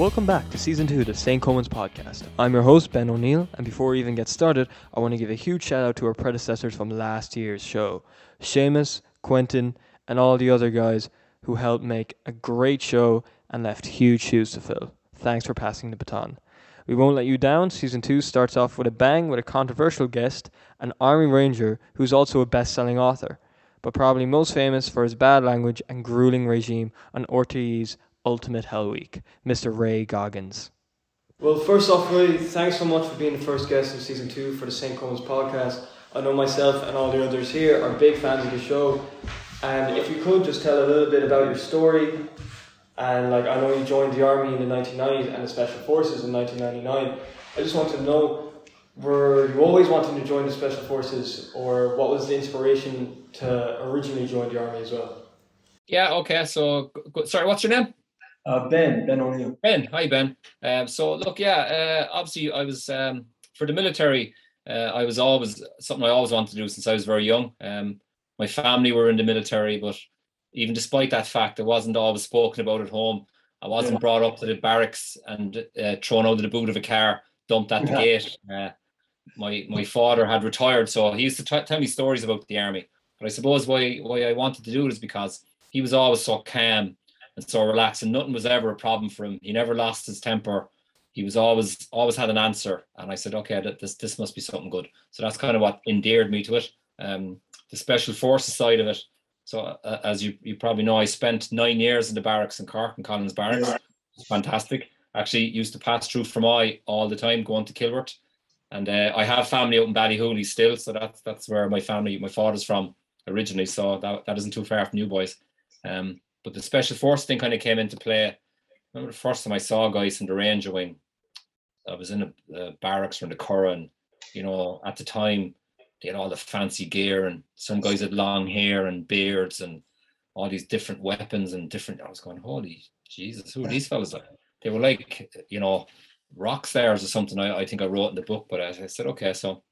Welcome back to season two of the St. Colman's podcast. I'm your host, Ben O'Neill, and before we even get started, I want to give a huge shout out to our predecessors from last year's show Seamus, Quentin, and all the other guys who helped make a great show and left huge shoes to fill. Thanks for passing the baton. We won't let you down. Season two starts off with a bang with a controversial guest, an Army Ranger who's also a best selling author, but probably most famous for his bad language and grueling regime on RTE's Ultimate Hell Week, Mr. Ray Goggins. Well, first off, Ray, thanks so much for being the first guest in season two for the St. Colman's podcast. I know myself and all the others here are big fans of the show. And if you could just tell a little bit about your story, and like I know you joined the army in the 1990s and the special forces in 1999. I just want to know, were you always wanting to join the special forces, or what was the inspiration to originally join the army as well? Yeah. Okay. So, sorry, what's your name? Uh, ben, Ben O'Neill. Ben, hi Ben. Um, so look, yeah, uh, obviously I was um, for the military. Uh, I was always something I always wanted to do since I was very young. Um, my family were in the military, but even despite that fact, it wasn't always spoken about at home. I wasn't yeah. brought up to the barracks and uh, thrown out of the boot of a car, dumped at the yeah. gate. Uh, my my father had retired, so he used to t- tell me stories about the army. But I suppose why why I wanted to do it is because he was always so calm and so relaxed, and nothing was ever a problem for him. He never lost his temper. He was always always had an answer, and I said, okay, this this must be something good. So that's kind of what endeared me to it. Um, the special forces side of it so uh, as you, you probably know, I spent nine years in the barracks in Cork and Collins Barracks. Yeah. Fantastic. Actually used to pass through Fermoy all the time going to Kilworth. And uh, I have family out in Ballyhooly still, so that's that's where my family, my father's from originally. So that, that isn't too far from you boys. Um, but the special force thing kind of came into play. I remember the first time I saw guys in the Ranger wing. I was in a, a barracks from the Curragh. You know, at the time they had all the fancy gear and some guys had long hair and beards and all these different weapons and different. I was going, holy Jesus, who are these fellas? They were like, you know, rock stars or something. I, I think I wrote in the book, but I, I said, okay, so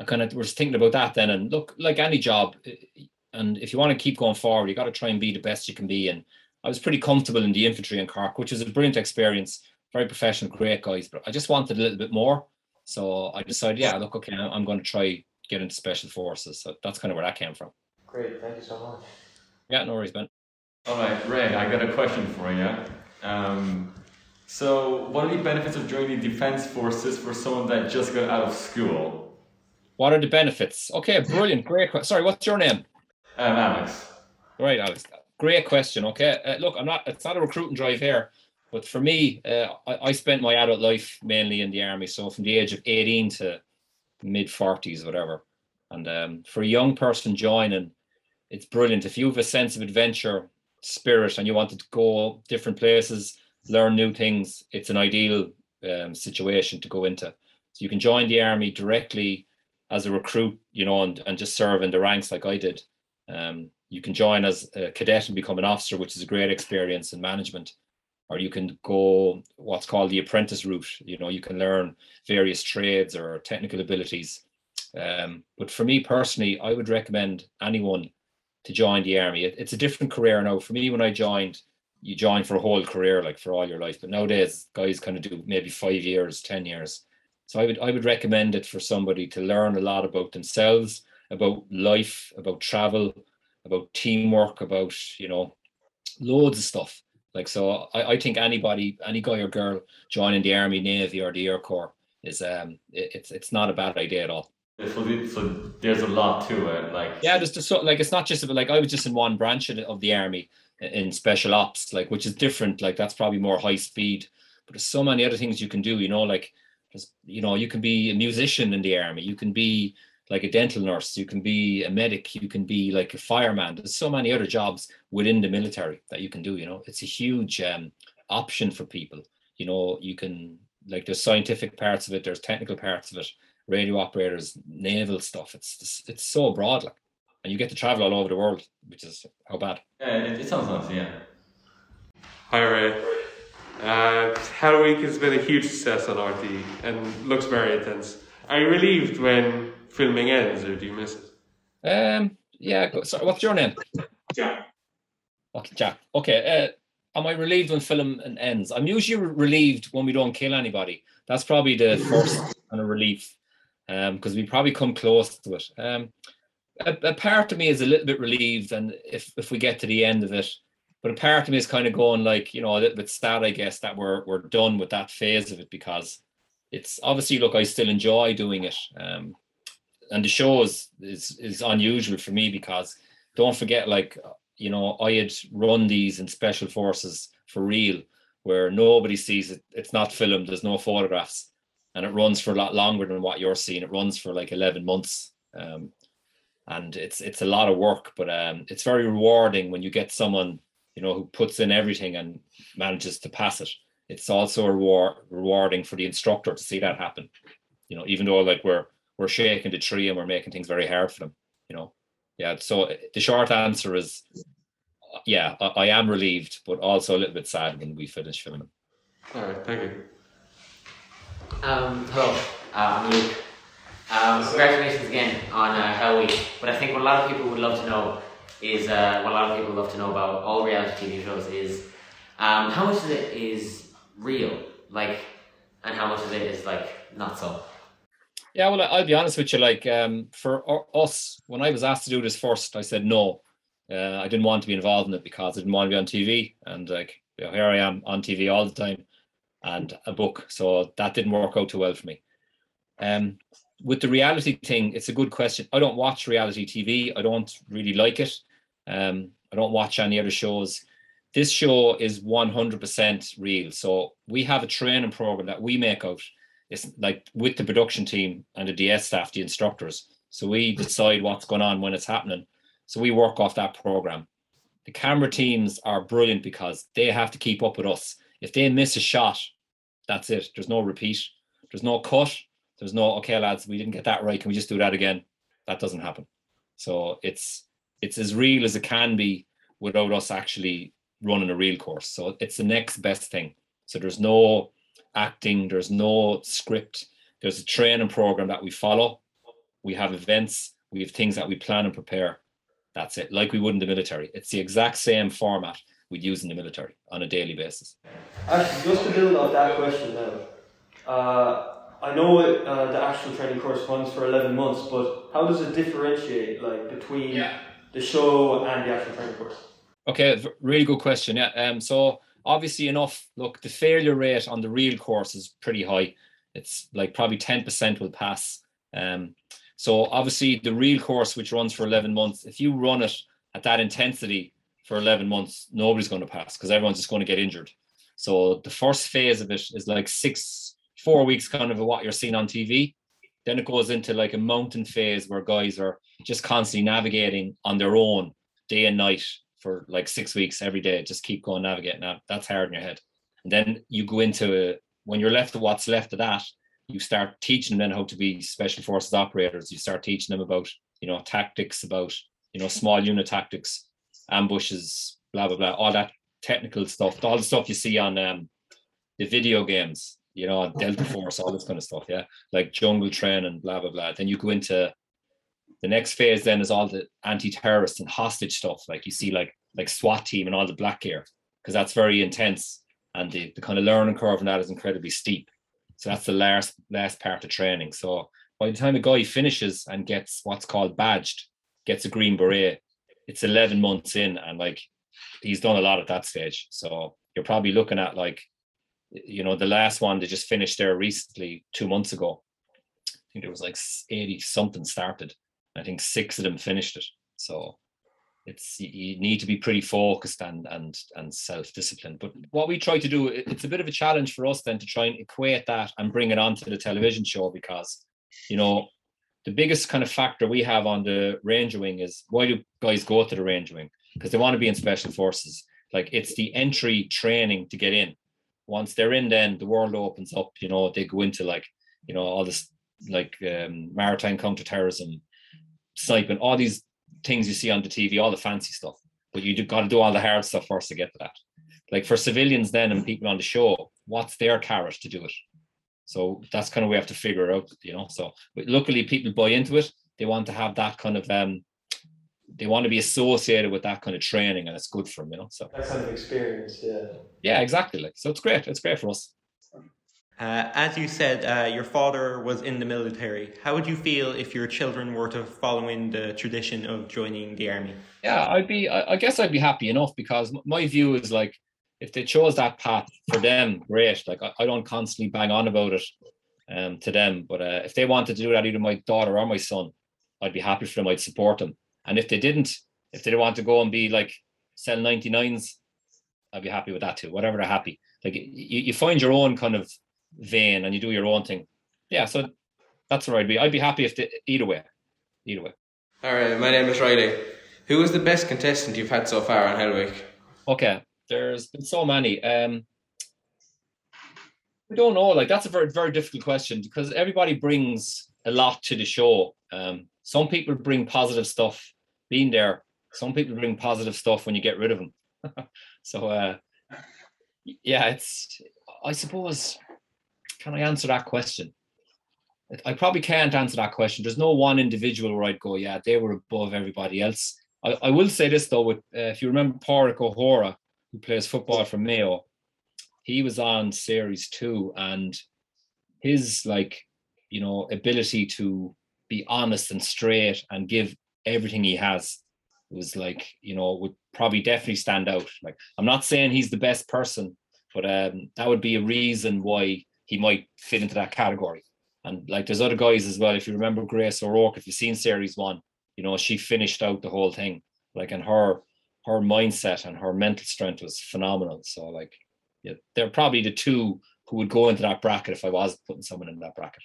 I kind of was thinking about that then. And look, like any job, and if you want to keep going forward, you got to try and be the best you can be. And I was pretty comfortable in the infantry in Cork, which was a brilliant experience, very professional, great guys. But I just wanted a little bit more. So I decided, yeah, look, okay, I'm going to try get into special forces. So that's kind of where that came from. Great, thank you so much. Yeah, no worries, Ben. All right, Ray, I got a question for you. Um, so, what are the benefits of joining the defense forces for someone that just got out of school? What are the benefits? Okay, brilliant, great. question. Sorry, what's your name? Um, Alex. Right, Alex. Great question. Okay, uh, look, I'm not. It's not a recruiting drive here. But for me, uh, I, I, spent my adult life mainly in the army, so from the age of 18 to mid 40s, whatever. And um, for a young person joining, it's brilliant. If you have a sense of adventure spirit and you want to go different places, learn new things, it's an ideal um, situation to go into. So you can join the army directly as a recruit, you know, and, and just serve in the ranks like I did. Um, you can join as a cadet and become an officer, which is a great experience in management or you can go what's called the apprentice route. You know, you can learn various trades or technical abilities. Um, but for me personally, I would recommend anyone to join the army. It, it's a different career now. For me, when I joined, you join for a whole career, like for all your life. But nowadays, guys kind of do maybe five years, ten years. So I would I would recommend it for somebody to learn a lot about themselves, about life, about travel, about teamwork, about you know, loads of stuff. Like so, I, I think anybody, any guy or girl joining the army, navy, or the air corps is um, it, it's it's not a bad idea at all. So, so there's a lot to it, like yeah, there's just so, like it's not just about like I was just in one branch of the army in special ops, like which is different. Like that's probably more high speed, but there's so many other things you can do. You know, like just you know, you can be a musician in the army. You can be like a dental nurse, you can be a medic, you can be like a fireman. There's so many other jobs within the military that you can do. You know, it's a huge um, option for people. You know, you can like there's scientific parts of it, there's technical parts of it, radio operators, naval stuff. It's it's so broad, like, and you get to travel all over the world, which is how bad. Yeah, it, sounds nice. Yeah. Hi Ray. Uh, Hell Week has been a huge success on RTE and looks very intense. Are you relieved when filming ends, or do you miss it? Um, yeah. Sorry, what's your name? Jack. Okay, Jack. Okay. Uh, am I relieved when film ends? I'm usually relieved when we don't kill anybody. That's probably the first kind of relief, because um, we probably come close to it. Um, a, a, part of me is a little bit relieved, and if if we get to the end of it, but a part of me is kind of going like you know a little bit sad, I guess, that we're we're done with that phase of it because it's obviously look, I still enjoy doing it, um, and the show is, is unusual for me because don't forget like you know I had run these in special forces for real where nobody sees it. It's not filmed. There's no photographs, and it runs for a lot longer than what you're seeing. It runs for like 11 months. Um, and it's it's a lot of work, but um, it's very rewarding when you get someone you know who puts in everything and manages to pass it. It's also reward, rewarding for the instructor to see that happen. You know, even though like we're we're shaking the tree and we're making things very hard for them. You know, yeah. So the short answer is, yeah, I, I am relieved, but also a little bit sad when we finish filming. All right, thank you. Um, hello, uh, I'm Luke. Um, congratulations again on uh, Hell Week. But I think what a lot of people would love to know is uh, what a lot of people love to know about all reality TV shows is um, how much of it is real, like, and how much of it is like not so. Yeah, well, I'll be honest with you. Like, um, for us, when I was asked to do this first, I said no. Uh, I didn't want to be involved in it because I didn't want to be on TV, and like, you know, here I am on TV all the time, and a book. So that didn't work out too well for me. Um, with the reality thing, it's a good question. I don't watch reality TV. I don't really like it. Um, I don't watch any other shows. This show is 100% real. So we have a training program that we make out. It's like with the production team and the DS staff, the instructors. So we decide what's going on when it's happening. So we work off that program. The camera teams are brilliant because they have to keep up with us. If they miss a shot, that's it. There's no repeat. There's no cut there's no okay lads we didn't get that right can we just do that again that doesn't happen so it's it's as real as it can be without us actually running a real course so it's the next best thing so there's no acting there's no script there's a training program that we follow we have events we have things that we plan and prepare that's it like we would in the military it's the exact same format we'd use in the military on a daily basis actually just to build on that question now uh, I know it, uh, the actual training course runs for 11 months, but how does it differentiate like between yeah. the show and the actual training course? Okay, really good question. Yeah. Um, so obviously enough, look, the failure rate on the real course is pretty high. It's like probably 10% will pass. Um, so obviously the real course, which runs for 11 months, if you run it at that intensity for 11 months, nobody's going to pass because everyone's just going to get injured. So the first phase of it is like six four weeks kind of what you're seeing on TV. Then it goes into like a mountain phase where guys are just constantly navigating on their own day and night for like six weeks every day. Just keep going navigating. That that's hard in your head. And then you go into a, when you're left with what's left of that, you start teaching them how to be special forces operators. You start teaching them about you know tactics, about you know small unit tactics, ambushes, blah blah blah, all that technical stuff, all the stuff you see on um, the video games you know, Delta Force, all this kind of stuff. Yeah, like jungle train and blah blah blah. Then you go into the next phase. Then is all the anti-terrorist and hostage stuff. Like you see, like like SWAT team and all the black gear, because that's very intense, and the, the kind of learning curve on that is incredibly steep. So that's the last last part of training. So by the time a guy finishes and gets what's called badged, gets a green beret, it's 11 months in, and like he's done a lot at that stage. So you're probably looking at like you know, the last one they just finished there recently, two months ago. I think there was like 80 something started. I think six of them finished it. So it's you need to be pretty focused and and and self-disciplined. But what we try to do, it's a bit of a challenge for us then to try and equate that and bring it onto the television show because, you know, the biggest kind of factor we have on the Ranger Wing is why do guys go to the Ranger Wing? Because they want to be in special forces. Like it's the entry training to get in once they're in, then the world opens up. You know, they go into like, you know, all this like um, maritime counterterrorism, sniping, all these things you see on the TV, all the fancy stuff. But you got to do all the hard stuff first to get to that. Like for civilians, then and people on the show, what's their carrot to do it? So that's kind of we have to figure out, you know. So luckily, people buy into it. They want to have that kind of um, they want to be associated with that kind of training, and it's good for them, you know. So That kind of experience, yeah. yeah, exactly. Like so, it's great. It's great for us. Uh, as you said, uh, your father was in the military. How would you feel if your children were to follow in the tradition of joining the army? Yeah, I'd be. I, guess I'd be happy enough because my view is like, if they chose that path for them, great. Like I, don't constantly bang on about it, um, to them. But uh, if they wanted to do that, either my daughter or my son, I'd be happy for them. I'd support them. And if they didn't, if they want to go and be like sell ninety nines, I'd be happy with that too. Whatever they're happy. Like you, you find your own kind of vein and you do your own thing. Yeah, so that's where I'd be. I'd be happy if they, either way, either way. All right, my name is Riley. Who is the best contestant you've had so far on Hellweek? Okay, there's been so many. Um, we don't know. Like that's a very very difficult question because everybody brings a lot to the show. Um, some people bring positive stuff, being there. Some people bring positive stuff when you get rid of them. so uh, yeah, it's. I suppose. Can I answer that question? I probably can't answer that question. There's no one individual where I'd go, yeah, they were above everybody else. I, I will say this though, with uh, if you remember Pádraig O'Hora, who plays football for Mayo, he was on series two, and his like, you know, ability to be honest and straight and give everything he has was like, you know, would probably definitely stand out. Like, I'm not saying he's the best person, but um, that would be a reason why he might fit into that category. And like there's other guys as well. If you remember Grace O'Rourke, if you've seen series one, you know, she finished out the whole thing. Like and her her mindset and her mental strength was phenomenal. So like yeah, they're probably the two who would go into that bracket if I was putting someone in that bracket.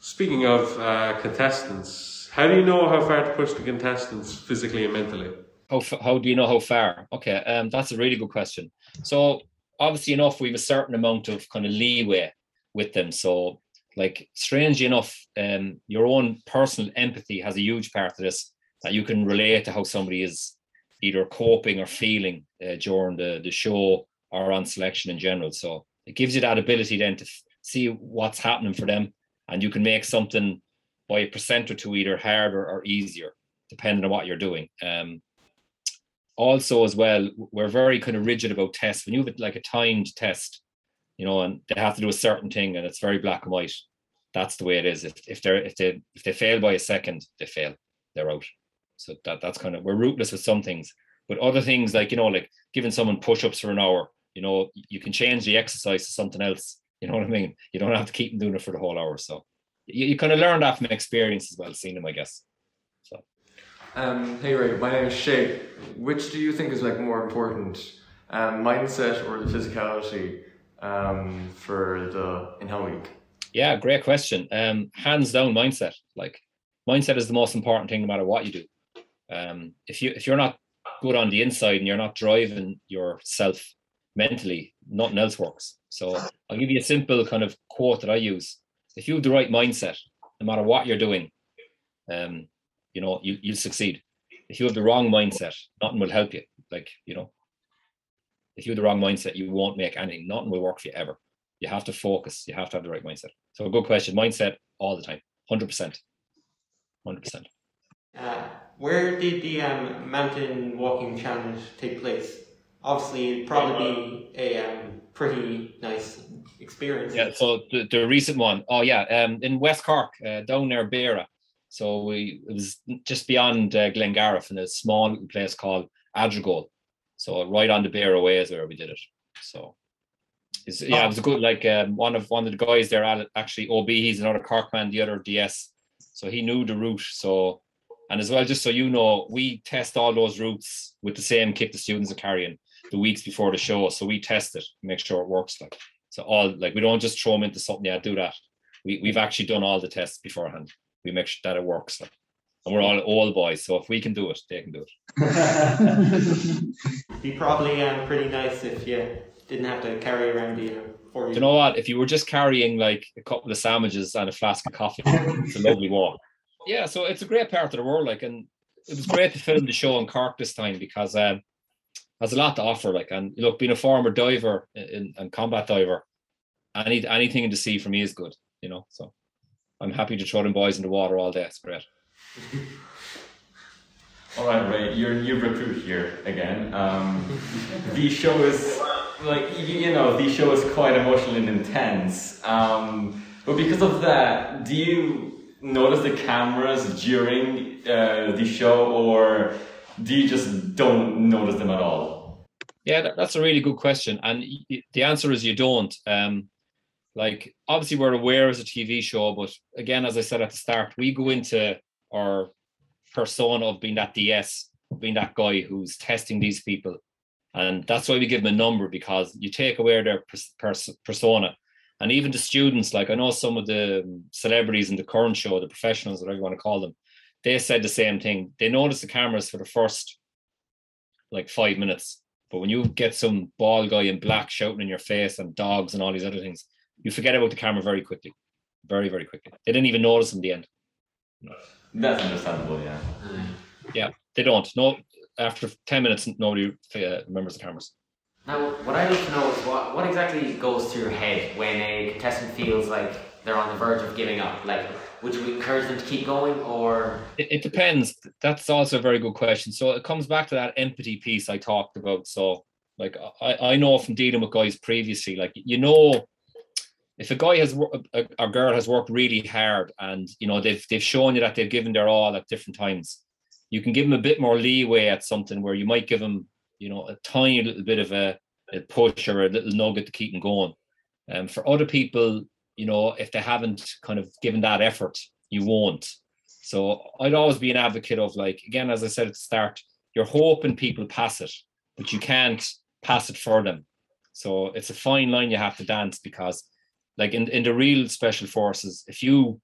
Speaking of uh, contestants, how do you know how far to push the contestants physically and mentally? How f- how do you know how far? Okay, um, that's a really good question. So obviously enough, we have a certain amount of kind of leeway with them. So like strangely enough, um, your own personal empathy has a huge part of this that you can relate to how somebody is either coping or feeling uh, during the, the show or on selection in general. So it gives you that ability then to f- see what's happening for them, and you can make something by a percent or two either harder or easier, depending on what you're doing. Um, also, as well, we're very kind of rigid about tests. When you have like a timed test, you know, and they have to do a certain thing, and it's very black and white. That's the way it is. If if they if they if they fail by a second, they fail. They're out. So that that's kind of we're rootless with some things, but other things like you know like giving someone push-ups for an hour, you know, you can change the exercise to something else. You know what I mean? You don't have to keep doing it for the whole hour. So you, you kind of learn that from experience as well, seeing them, I guess. So Um, hey Ray, my name is Shay. Which do you think is like more important, um, mindset or the physicality um, for the in Hell Week? Yeah, great question. Um, hands down mindset. Like mindset is the most important thing no matter what you do. Um, if you if you're not good on the inside and you're not driving yourself mentally, nothing else works. So I'll give you a simple kind of quote that I use. If you have the right mindset, no matter what you're doing, um, you know, you you'll succeed. If you have the wrong mindset, nothing will help you. Like, you know, if you have the wrong mindset, you won't make anything. Nothing will work for you ever you have to focus. You have to have the right mindset. So a good question. Mindset all the time. Hundred percent. Hundred percent. Uh, where did the um, mountain walking challenge take place? Obviously, it'd probably be a um, pretty nice experience. Yeah. So the, the recent one, oh yeah, um, in West Cork, uh, down near Beara. So we it was just beyond uh, Glengarriff in a small place called Adrigole. So right on the Beara Way is where we did it. So yeah, it was a good like um, one of one of the guys there. Actually, OB, he's another Cork man. The other DS, so he knew the route. So and as well, just so you know, we test all those routes with the same kit the students are carrying the weeks before the show. So we test it, make sure it works. Like so, all like we don't just throw them into something. Yeah, do that. We we've actually done all the tests beforehand. We make sure that it works. Like, and we're all old boys, so if we can do it, they can do it. Be probably um, pretty nice if you didn't have to carry around the uh, Do you. you know what? If you were just carrying like a couple of sandwiches and a flask of coffee, it's a lovely walk. Yeah, so it's a great part of the world. Like, and it was great to film the show in Cork this time because um, has a lot to offer. Like, and look, being a former diver in, and combat diver, any anything in the sea for me is good. You know, so I'm happy to throw them boys in the water all day. It's great. All right, Ray, you're a new recruit here again. Um, the show is like you, you know the show is quite emotional and intense. Um, but because of that, do you notice the cameras during uh, the show, or do you just don't notice them at all? Yeah, that, that's a really good question, and y- the answer is you don't. Um, like obviously we're aware as a TV show, but again, as I said at the start, we go into our persona of being that DS, being that guy who's testing these people, and that's why we give them a number because you take away their pers- pers- persona, and even the students. Like I know some of the celebrities in the current show, the professionals, whatever you want to call them, they said the same thing. They noticed the cameras for the first like five minutes. But when you get some ball guy in black shouting in your face and dogs and all these other things, you forget about the camera very quickly. Very, very quickly. They didn't even notice in the end. That's understandable, yeah. Yeah, they don't. No, after 10 minutes, nobody uh, remembers the cameras. Now, what I need to know is what, what exactly goes through your head when a contestant feels like they're on the verge of giving up? Like, would you encourage them to keep going or? It, it depends. That's also a very good question. So it comes back to that empathy piece I talked about. So, like, I, I know from dealing with guys previously, like, you know, if a guy has a, a girl has worked really hard and you know they've they've shown you that they've given their all at different times, you can give them a bit more leeway at something where you might give them you know a tiny little bit of a, a push or a little nugget to keep them going. And um, for other people, you know, if they haven't kind of given that effort, you won't. So I'd always be an advocate of like again, as I said at the start, you're hoping people pass it, but you can't pass it for them. So it's a fine line you have to dance because like in, in the real special forces, if you,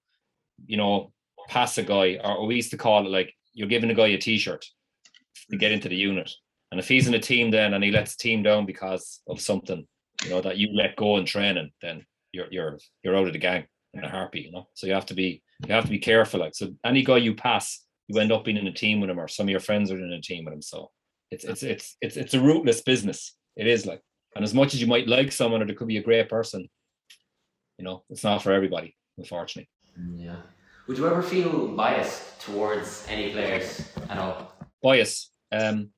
you know, pass a guy, or we used to call it like you're giving a guy a t-shirt to get into the unit. And if he's in a team then and he lets the team down because of something, you know, that you let go in training, then you're you're you're out of the gang in a heartbeat, you know. So you have to be you have to be careful. Like so any guy you pass, you end up being in a team with him or some of your friends are in a team with him. So it's it's it's it's it's a rootless business. It is like and as much as you might like someone or there could be a great person, you know, it's not for everybody, unfortunately. Yeah. Would you ever feel biased towards any players at all? Bias. Um,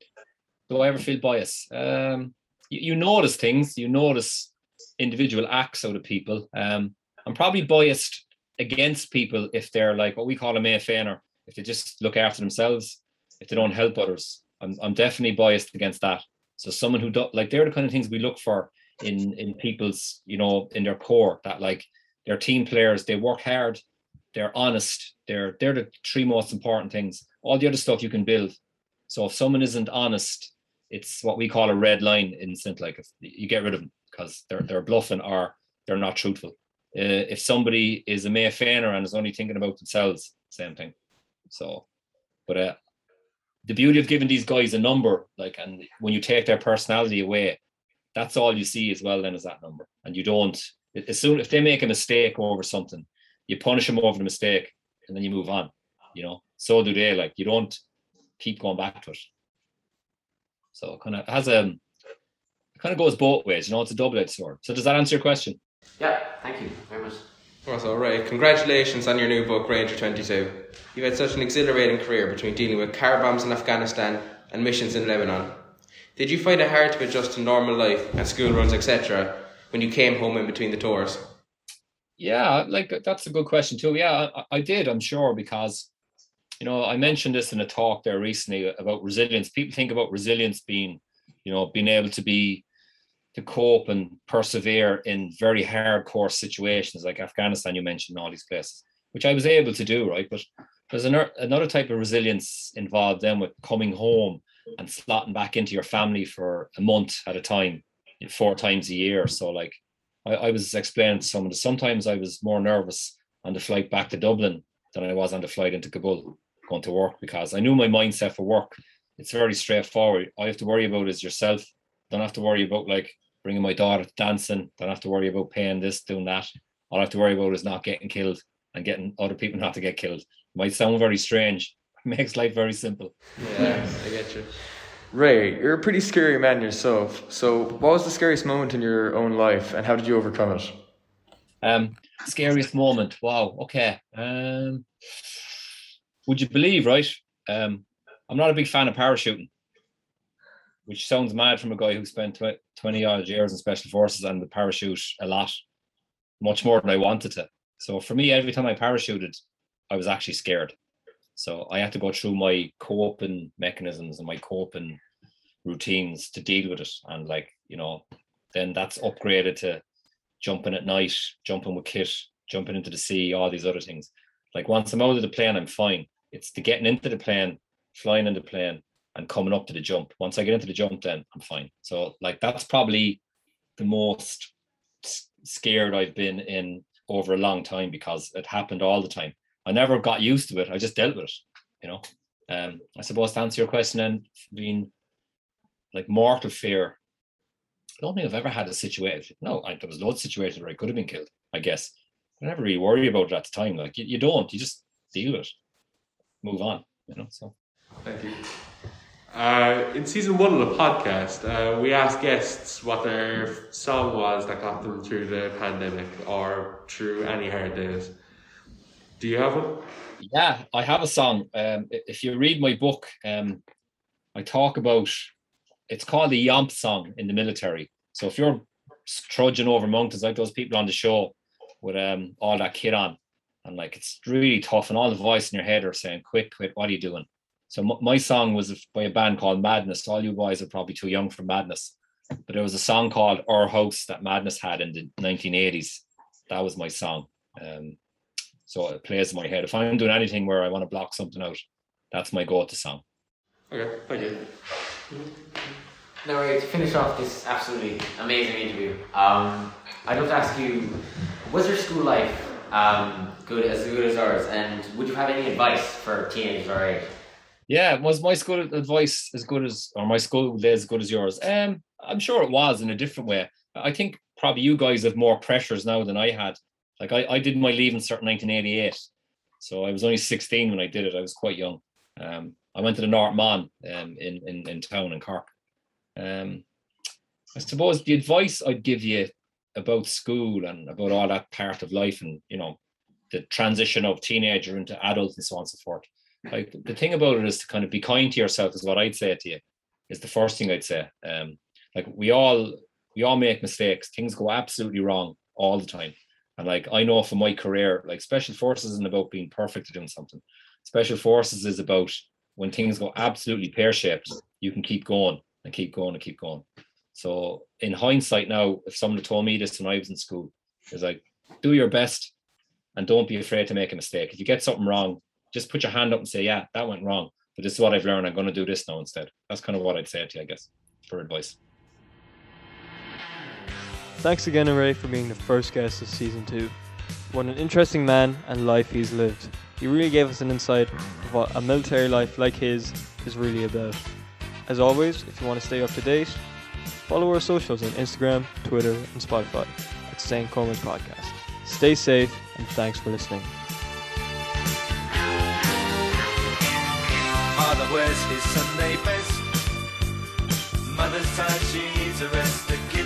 do I ever feel bias? Um, you, you notice things. You notice individual acts out of people. Um, I'm probably biased against people if they're like what we call a mé féiner, if they just look after themselves, if they don't help others. I'm, I'm definitely biased against that. So someone who do, like they're the kind of things we look for in in people's you know in their core that like they're team players they work hard they're honest they're they're the three most important things. All the other stuff you can build. So if someone isn't honest it's what we call a red line in instant like if you get rid of them because they're they're bluffing or they're not truthful. Uh, if somebody is a mé féiner and is only thinking about themselves same thing. So but uh the beauty of giving these guys a number like and when you take their personality away that's all you see as well then is that number. And you don't as soon if they make a mistake over something you punish them over the mistake and then you move on you know? So do they like you don't keep going back to it. So it kind of has a it kind of goes both ways you know? It's a double-edged sword. So does that answer your question? Yeah thank you very much. That's all right. Congratulations on your new book ranger 22 you've had such an exhilarating career between dealing with car bombs in afghanistan and missions in lebanon did you find it hard to adjust to normal life and school runs, etc., when you came home in between the tours? Yeah, like that's a good question too. Yeah, I, I, did, I'm sure, because you know I mentioned this in a talk there recently about resilience. People think about resilience being, you know, being able to be to cope and persevere in very hardcore situations like Afghanistan. You mentioned all these places, which I was able to do, right? But there's another another type of resilience involved then with coming home and slotting back into your family for a month at a time, four times a year. So like I, I was explaining to someone that sometimes I was more nervous on the flight back to Dublin than I was on the flight into Kabul going to work because I knew my mindset for work. It's very straightforward. All you have to worry about is yourself. Don't have to worry about like bringing my daughter to dancing. Don't have to worry about paying this, doing that. All I have to worry about is not getting killed and getting other people not to get killed. It might sound very strange, makes life very simple. Yeah, I get you. Ray, you're a pretty scary man yourself. So, what was the scariest moment in your own life, and how did you overcome it? Um, scariest moment. Wow. Okay. Um, would you believe, right? Um, I'm not a big fan of parachuting, which sounds mad from a guy who spent tw- 20 odd years in special forces and the parachute a lot, much more than I wanted to. So for me, every time I parachuted, I was actually scared. So I had to go through my coping mechanisms and my coping routines to deal with it. And like, you know, then that's upgraded to jumping at night, jumping with kit, jumping into the sea, all these other things. Like once I'm out of the plane, I'm fine. It's the getting into the plane, flying in the plane, and coming up to the jump. Once I get into the jump, then I'm fine. So like that's probably the most scared I've been in over a long time because it happened all the time. I never got used to it. I just dealt with it, you know. Um, I suppose to answer your question and being like mortal fear, I don't think I've ever had a situation. No, I, there was loads of situations where I could have been killed, I guess. I never really worry about it at the time. Like you, you don't, you just deal with it, move on, you know. So Thank you. Uh, in season one of the podcast, uh, we asked guests what their song was that got them through the pandemic or through any hard days. Do you have one? Yeah, I have a song. Um, if you read my book, um, I talk about it's called the Yomp song in the military. So if you're trudging over mountains like those people on the show with um, all that kit on, and like it's really tough, and all the voice in your head are saying, "Quick, quick, what are you doing?" So m- my song was by a band called Madness. All you boys are probably too young for Madness, but there was a song called Our House that Madness had in the 1980s. That was my song. Um, so it plays in my head. If I'm doing anything where I want to block something out, that's my go-to song. Okay, thank you. Now, Ray, to finish off this absolutely amazing interview, um, I'd love to ask you, was your school life um, good as good as ours, and would you have any advice for teenagers our age? Yeah, was my school advice as good as, or my school day as good as yours? Um, I'm sure it was in a different way. I think probably you guys have more pressures now than I had. Like I, I did my leaving cert in 1988, so I was only 16 when I did it. I was quite young. Um, I went to the North Mon um, in, in in town in Cork. Um, I suppose the advice I'd give you about school and about all that part of life, and you know, the transition of teenager into adult and so on and so forth. Like the thing about it is to kind of be kind to yourself is what I'd say to you. Is the first thing I'd say. Um, like we all we all make mistakes. Things go absolutely wrong all the time. And like I know for my career, like special forces isn't about being perfect at doing something. Special forces is about when things go absolutely pear shaped, you can keep going and keep going and keep going. So in hindsight now, if someone told me this when I was in school, it's like do your best and don't be afraid to make a mistake. If you get something wrong, just put your hand up and say, Yeah, that went wrong. But this is what I've learned. I'm going to do this now instead. That's kind of what I'd say to you, I guess, for advice. Thanks again, Ray, for being the first guest of season two. What an interesting man and life he's lived. He really gave us an insight of what a military life like his is really about. As always, if you want to stay up to date, follow our socials on Instagram, Twitter, and Spotify at St. Colman's Podcast. Stay safe and thanks for listening. Father wears his Sunday best. Mother's tired, she needs a rest.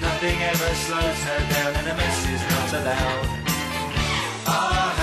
Nothing ever slows her down and a mess is not allowed. Ah,